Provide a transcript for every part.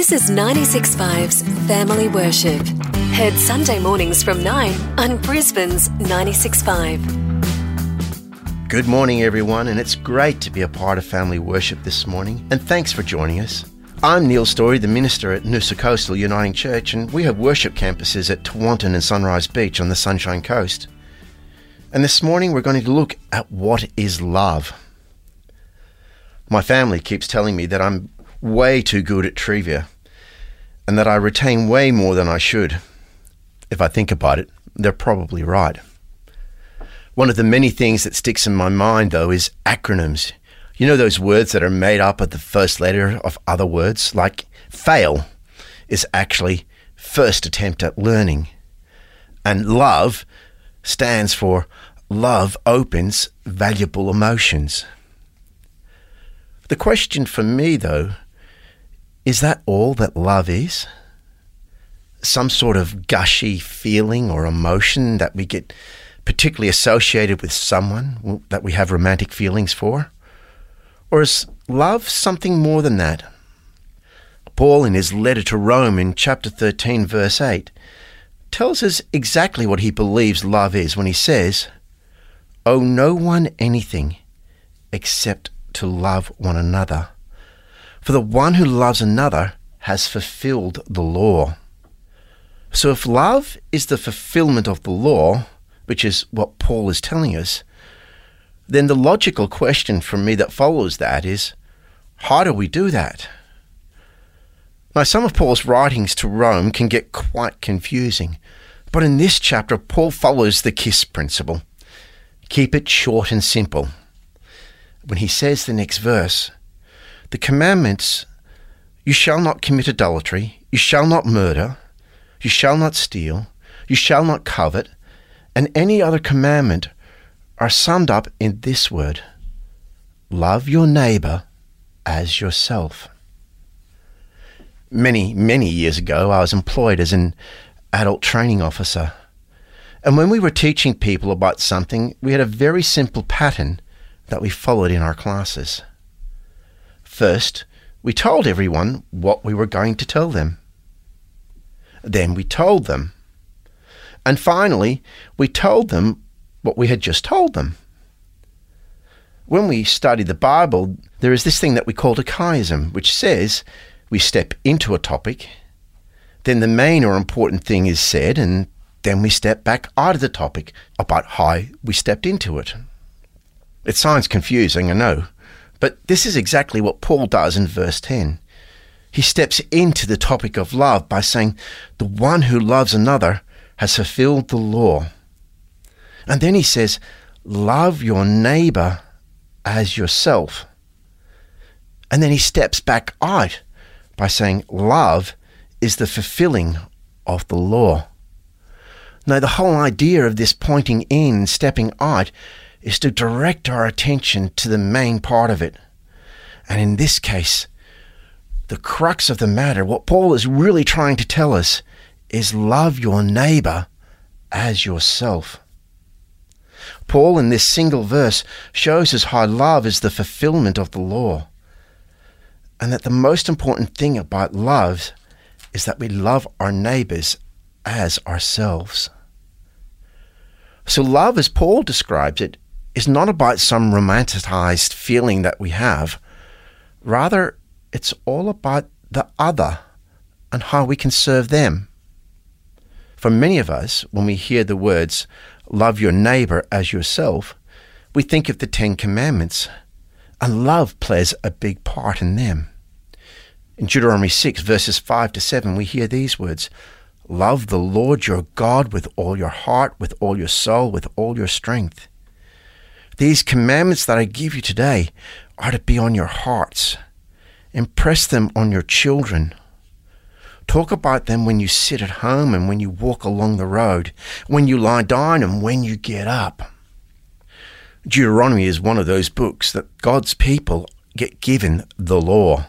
This is 96.5's Family Worship. Heard Sunday mornings from 9 on Brisbane's 96.5. Good morning, everyone, and it's great to be a part of Family Worship this morning. And thanks for joining us. I'm Neil Storey, the minister at Noosa Coastal Uniting Church, and we have worship campuses at Tewantin and Sunrise Beach on the Sunshine Coast. And this morning we're going to look at what is love. My family keeps telling me that I'm way too good at trivia and that I retain way more than I should. If I think about it, they're probably right. One of the many things that sticks in my mind, though, is acronyms. You know those words that are made up of the first letter of other words? Like fail is actually first attempt at learning. And love stands for love opens valuable emotions. The question for me, though, is that all that love is? Some sort of gushy feeling or emotion that we get particularly associated with someone that we have romantic feelings for? Or is love something more than that? Paul, in his letter to Rome in chapter 13, verse 8, tells us exactly what he believes love is when he says, Owe no one anything except to love one another. For the one who loves another has fulfilled the law. So if love is the fulfillment of the law, which is what Paul is telling us, then the logical question for me that follows that is how do we do that? Now, some of Paul's writings to Rome can get quite confusing, but in this chapter, Paul follows the KISS principle keep it short and simple. When he says the next verse, the commandments you shall not commit adultery, you shall not murder, you shall not steal, you shall not covet, and any other commandment are summed up in this word love your neighbor as yourself. Many, many years ago, I was employed as an adult training officer. And when we were teaching people about something, we had a very simple pattern that we followed in our classes. First, we told everyone what we were going to tell them. Then we told them. And finally, we told them what we had just told them. When we study the Bible, there is this thing that we call a chiasm, which says we step into a topic, then the main or important thing is said, and then we step back out of the topic about how we stepped into it. It sounds confusing, I know, but this is exactly what Paul does in verse 10. He steps into the topic of love by saying, The one who loves another has fulfilled the law. And then he says, Love your neighbor as yourself. And then he steps back out by saying, Love is the fulfilling of the law. Now, the whole idea of this pointing in, stepping out, is to direct our attention to the main part of it. And in this case, the crux of the matter, what Paul is really trying to tell us, is love your neighbor as yourself. Paul, in this single verse, shows us how love is the fulfillment of the law, and that the most important thing about love is that we love our neighbors as ourselves. So, love, as Paul describes it, is not about some romanticized feeling that we have. Rather, it's all about the other and how we can serve them. For many of us, when we hear the words, love your neighbor as yourself, we think of the Ten Commandments, and love plays a big part in them. In Deuteronomy 6, verses 5 to 7, we hear these words Love the Lord your God with all your heart, with all your soul, with all your strength. These commandments that I give you today are to be on your hearts. Impress them on your children. Talk about them when you sit at home and when you walk along the road, when you lie down and when you get up. Deuteronomy is one of those books that God's people get given the law.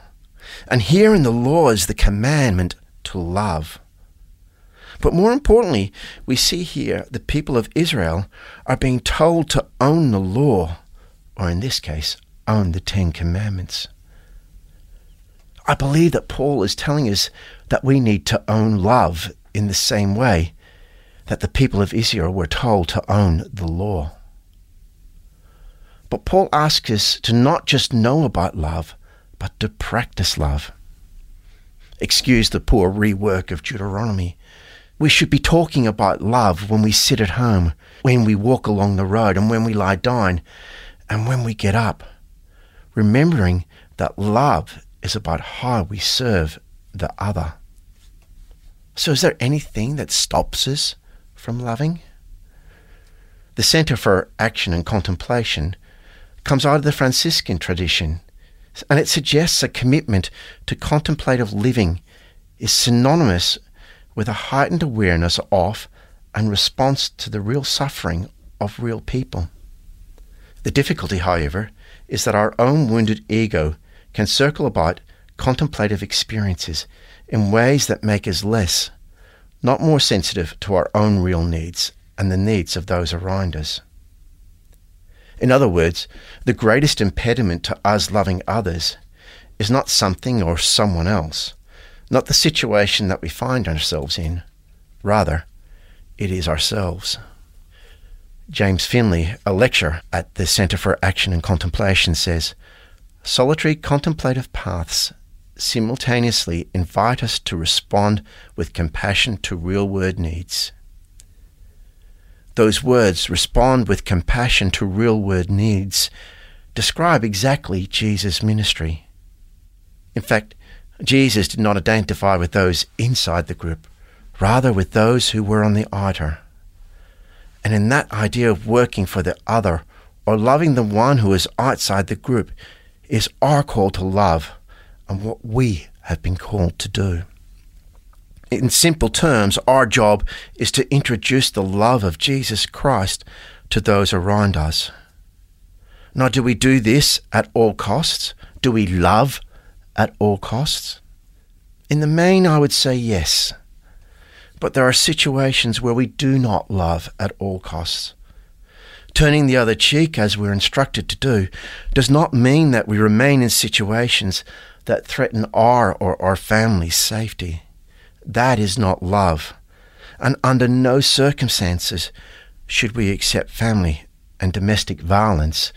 And here in the law is the commandment to love. But more importantly, we see here the people of Israel are being told to own the law, or in this case, own the Ten Commandments. I believe that Paul is telling us that we need to own love in the same way that the people of Israel were told to own the law. But Paul asks us to not just know about love, but to practice love. Excuse the poor rework of Deuteronomy. We should be talking about love when we sit at home, when we walk along the road, and when we lie down, and when we get up. Remembering that love is about how we serve the other. So, is there anything that stops us from loving? The Center for Action and Contemplation comes out of the Franciscan tradition, and it suggests a commitment to contemplative living is synonymous with a heightened awareness of and response to the real suffering of real people. The difficulty, however, is that our own wounded ego can circle about contemplative experiences in ways that make us less, not more sensitive to our own real needs and the needs of those around us. In other words, the greatest impediment to us loving others is not something or someone else, not the situation that we find ourselves in. Rather, it is ourselves. James Finley, a lecturer at the Centre for Action and Contemplation, says Solitary contemplative paths simultaneously invite us to respond with compassion to real world needs. Those words, respond with compassion to real world needs, describe exactly Jesus' ministry. In fact, Jesus did not identify with those inside the group, rather with those who were on the outer. And in that idea of working for the other or loving the one who is outside the group is our call to love and what we have been called to do. In simple terms, our job is to introduce the love of Jesus Christ to those around us. Now, do we do this at all costs? Do we love at all costs? In the main, I would say yes. But there are situations where we do not love at all costs. Turning the other cheek, as we're instructed to do, does not mean that we remain in situations that threaten our or our family's safety. That is not love. And under no circumstances should we accept family and domestic violence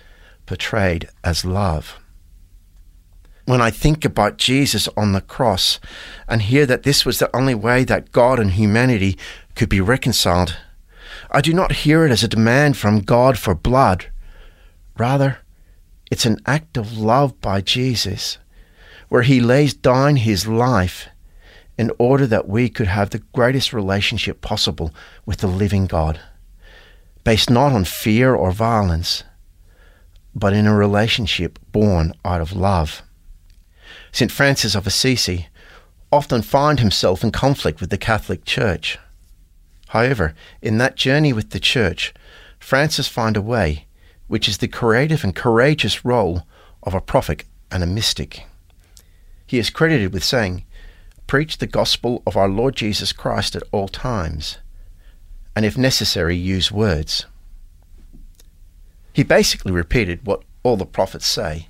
portrayed as love when I think about Jesus on the cross and hear that this was the only way that God and humanity could be reconciled, I do not hear it as a demand from God for blood. Rather, it's an act of love by Jesus, where he lays down his life in order that we could have the greatest relationship possible with the living God, based not on fear or violence, but in a relationship born out of love. St. Francis of Assisi often found himself in conflict with the Catholic Church. However, in that journey with the Church, Francis found a way, which is the creative and courageous role of a prophet and a mystic. He is credited with saying, Preach the gospel of our Lord Jesus Christ at all times, and if necessary, use words. He basically repeated what all the prophets say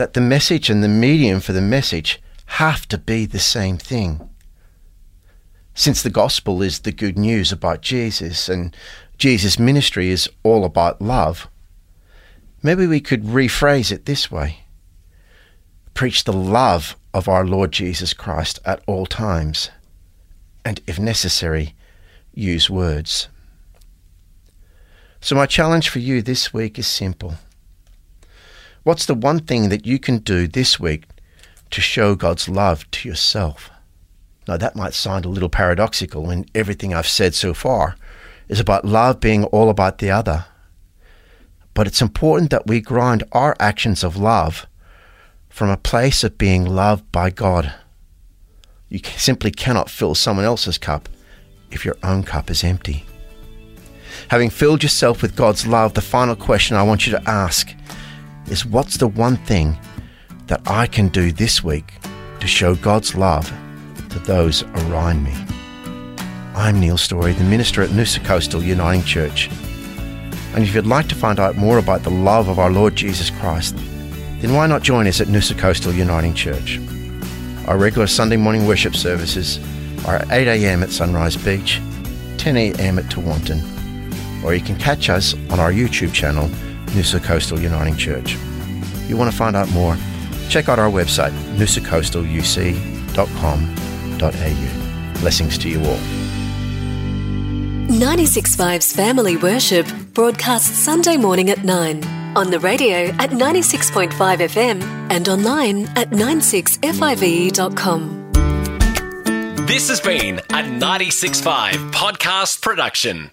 that the message and the medium for the message have to be the same thing. Since the gospel is the good news about Jesus and Jesus' ministry is all about love, maybe we could rephrase it this way Preach the love of our Lord Jesus Christ at all times, and if necessary, use words. So, my challenge for you this week is simple. What's the one thing that you can do this week to show God's love to yourself? Now, that might sound a little paradoxical when everything I've said so far is about love being all about the other. But it's important that we grind our actions of love from a place of being loved by God. You simply cannot fill someone else's cup if your own cup is empty. Having filled yourself with God's love, the final question I want you to ask is what's the one thing that I can do this week to show God's love to those around me? I'm Neil Storey, the minister at Noosa Coastal Uniting Church. And if you'd like to find out more about the love of our Lord Jesus Christ, then why not join us at Noosa Coastal Uniting Church? Our regular Sunday morning worship services are at 8 a.m. at Sunrise Beach, 10 a.m. at Tewantin, or you can catch us on our YouTube channel, Noosa Coastal Uniting Church. If you want to find out more, check out our website, noosacoastaluc.com.au. Blessings to you all. 96.5's Family Worship broadcasts Sunday morning at 9 on the radio at 96.5 FM and online at 96five.com. This has been a 96.5 podcast production.